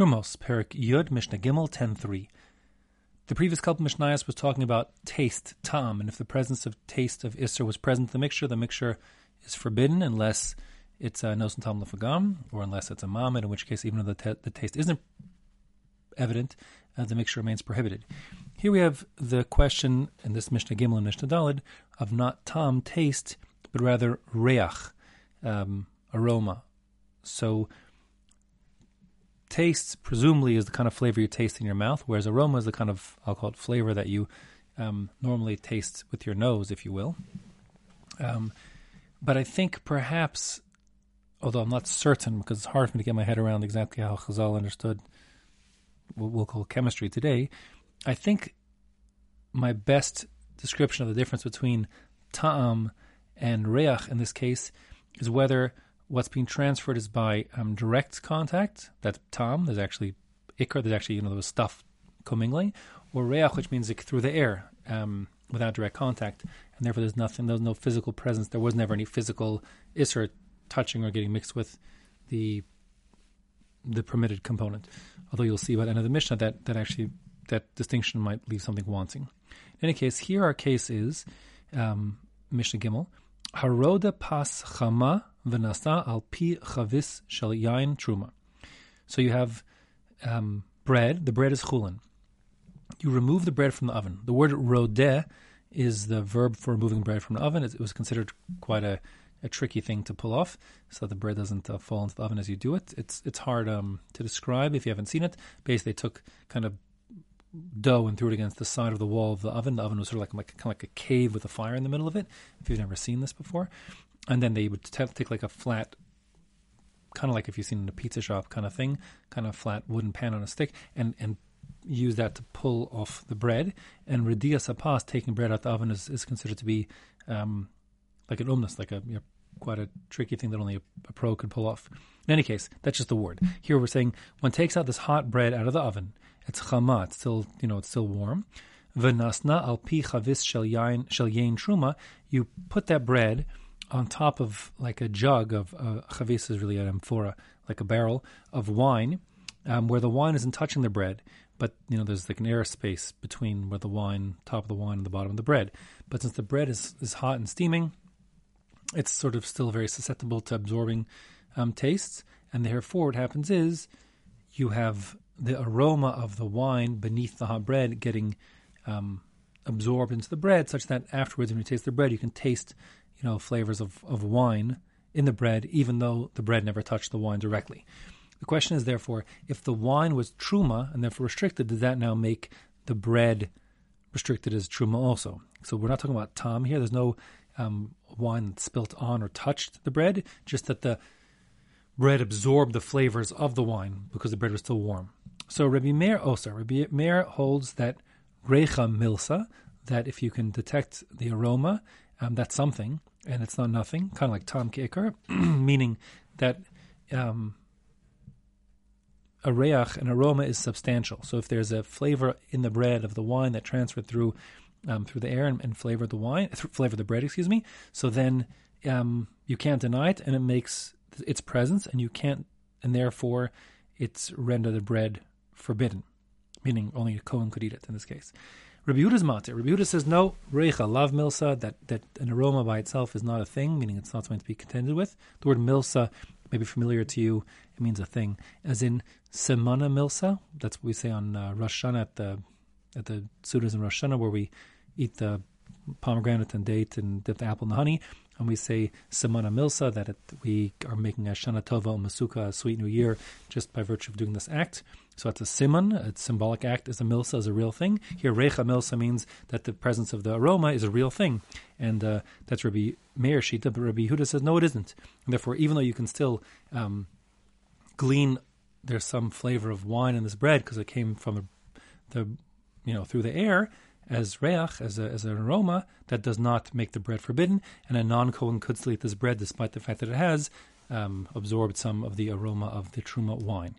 Trumos, Perek Yud, Mishnah Gimel 10.3. The previous couple Mishnayos was talking about taste, tam, and if the presence of taste of Isser was present in the mixture, the mixture is forbidden unless it's a nos tam lefagam, or unless it's a mamid, in which case, even though the, the taste isn't evident, uh, the mixture remains prohibited. Here we have the question in this Mishnah Gimel and Mishnah Dalid of not tam, taste, but rather reach, um, aroma. So taste presumably is the kind of flavor you taste in your mouth, whereas aroma is the kind of I'll call it flavor that you um, normally taste with your nose, if you will. Um, but I think perhaps, although I'm not certain because it's hard for me to get my head around exactly how Chazal understood what we'll call chemistry today, I think my best description of the difference between ta'am and reach in this case is whether what's being transferred is by um, direct contact. That's tam. There's actually ikr. There's actually you know there was stuff commingling, or reach, which means like, through the air um, without direct contact, and therefore there's nothing. There's no physical presence. There was never any physical isser touching or getting mixed with the the permitted component. Although you'll see by the end of the Mishnah that that actually that distinction might leave something wanting. In any case, here our case is um, Mishnah Gimel. Haroda pas chama v'nasa al pi chavis shel yain truma. So you have um, bread. The bread is chulin. You remove the bread from the oven. The word rodeh is the verb for removing bread from the oven. It, was considered quite a, a tricky thing to pull off, so the bread doesn't uh, fall into the oven as you do it. It's it's hard um, to describe if you haven't seen it. Basically, they took kind of dough and threw it against the side of the wall of the oven. The oven was sort of like, like kind of like a cave with a fire in the middle of it. If you've never seen this before, and then they would t- take like a flat, kind of like if you've seen in a pizza shop kind of thing, kind of flat wooden pan on a stick, and and use that to pull off the bread. And redia sapas, taking bread out of the oven, is, is considered to be um, like an umnus, like a you know, quite a tricky thing that only a, a, pro could pull off. In any case, that's just the word. Here we're saying one takes out this hot bread out of the oven. It's chama. It's still you know it's still warm. Venasna al pi chavis shel yain truma. You put that bread on top of like a jug of uh, is really an amphora, like a barrel of wine, um, where the wine isn't touching the bread, but you know there's like an air space between where the wine, top of the wine, and the bottom of the bread. But since the bread is is hot and steaming, it's sort of still very susceptible to absorbing um, tastes, and therefore what happens is you have the aroma of the wine beneath the hot bread getting um, absorbed into the bread, such that afterwards, when you taste the bread, you can taste you know, flavors of, of wine in the bread, even though the bread never touched the wine directly. The question is, therefore, if the wine was truma and therefore restricted, does that now make the bread restricted as truma also? So we're not talking about tam here. There's no um, wine spilt on or touched the bread, just that the bread absorbed the flavors of the wine because the bread was still warm. So Rabbi Meir Osa, Rabbi Meir holds that recha milsa, that if you can detect the aroma, um, that's something and it's not nothing, kind of like Tom Kicker, meaning that um, a reach, an aroma, is substantial. So if there's a flavor in the bread of the wine that transferred through um, through the air and, and flavored the wine, th- flavored the bread, excuse me, so then um, you can't deny it, and it makes its presence, and you can't, and therefore it's render the bread forbidden, meaning only a Kohen could eat it in this case. Rabbi Yehuda's matir. Rabbi Yehuda says no reicha lav milsa that that an aroma by itself is not a thing, meaning it's not something to be contended with. The word milsa may be familiar to you. It means a thing, as in semana milsa. That's what we say on uh, Rosh Hashanah at the at the Sudas in Rosh Hashanah, where we eat the pomegranate and date and dip the apple in the honey and we say Semana Milsa, that it, we are making a Shana Tova Masuka, a sweet new year, just by virtue of doing this act. So it's a simon, a symbolic act, as a milsa is a real thing. Here, recha milsa means that the presence of the aroma is a real thing. And uh, that's Rabbi Meir Shita, but Rabbi Yehuda says, no, it isn't. And therefore, even though you can still um, glean, there's some flavor of wine in this bread because it came from the, the, you know, through the air, as reach, as, a, as an aroma, that does not make the bread forbidden, and a non-Kohen could still eat this bread despite the fact that it has um, absorbed some of the aroma of the truma wine.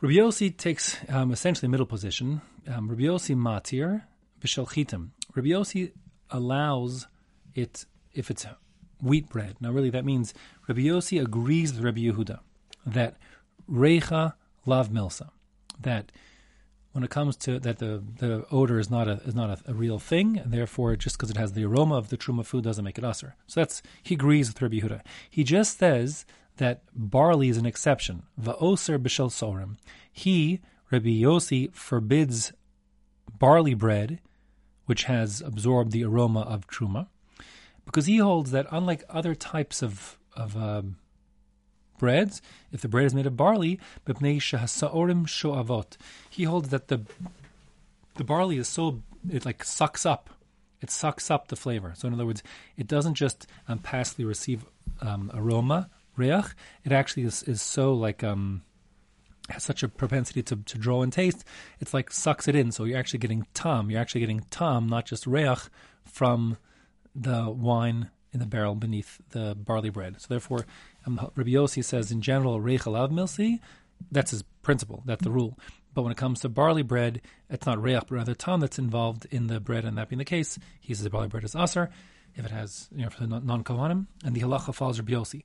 Rabbi Yossi takes um, essentially middle position. Um, Rabbi Yossi matir b'shel chitim. Rabbi Yossi allows it if it's wheat bread. Now, really, that means Rabbi Yossi agrees with Rabbi Yehuda that recha lav milsa, that when it comes to that the, the odor is not a is not a, a real thing, and therefore just because it has the aroma of the truma food doesn't make it usher. So that's he agrees with Rabbi Yehuda. He just says that barley is an exception. Va'oser b'shel sorim. He Rabbi Yossi forbids barley bread, which has absorbed the aroma of truma, because he holds that unlike other types of of um, breads, if the bread is made of barley, he holds that the the barley is so it like sucks up, it sucks up the flavor. So in other words, it doesn't just um, passively receive um, aroma, reach. It actually is, is so like um, has such a propensity to, to draw and taste. It's like sucks it in. So you're actually getting tam. You're actually getting tam, not just reach, from the wine in the barrel beneath the barley bread. So therefore, um, Rabbi Yossi says in general, reich alav milsi, that's his principle, that's the rule. But when it comes to barley bread, it's not reich, but rather tam that's involved in the bread, and that being the case, he says the barley bread is aser if it has, you know, for the non kohanim, and the halacha follows Rabbi Yossi.